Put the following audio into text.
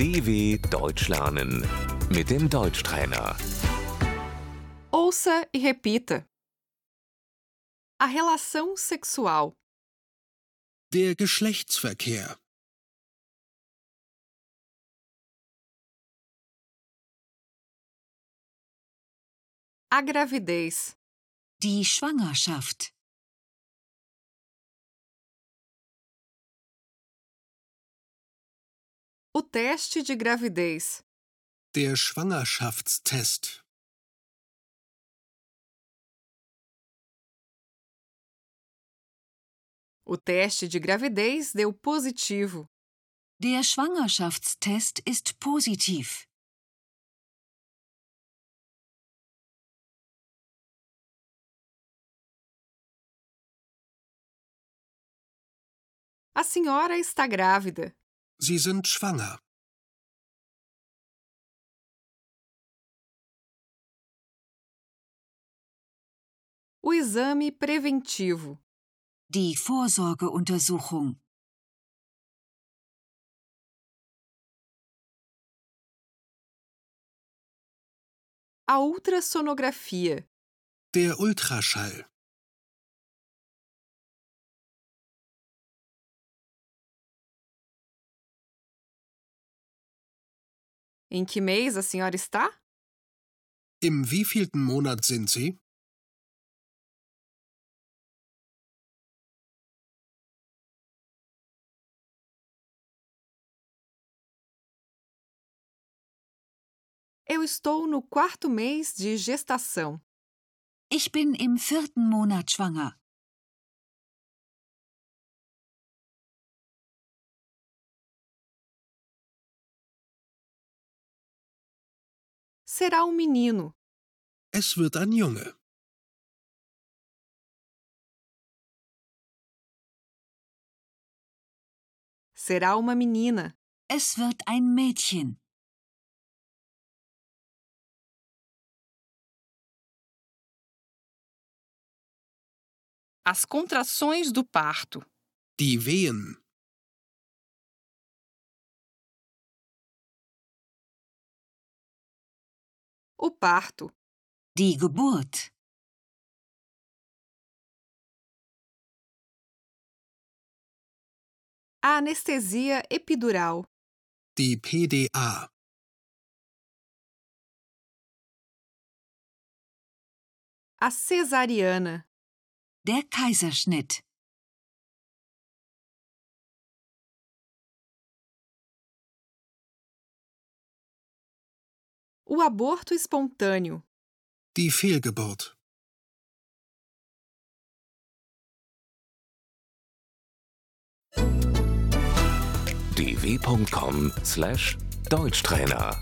DW Deutsch lernen mit dem Deutschtrainer. Ouça e repita. A relação sexual, Der Geschlechtsverkehr. a gravidez, Die Schwangerschaft. O teste de gravidez, Der Schwangerschaftstest. o teste de gravidez deu positivo. Der Schwangerschaftstest ist positiv. A senhora está grávida. Sie sind schwanger. O exame preventivo, Die Vorsorgeuntersuchung. a ultrassonografia, Der Ultraschall. Em que mês a senhora está? Im wievielten Monat sind Sie? Eu estou no quarto mês de gestação. Ich bin im vierten Monat schwanger. Será um menino. Es wird ein Junge. Será uma menina. Es wird ein Mädchen. As contrações do parto. Die Wehen. O parto. Die Geburt. A anestesia epidural. Die PDA. A cesariana. Der Kaiserschnitt. O aborto espontâneo. Die Fehlgeburt. dw.com/deutschtrainer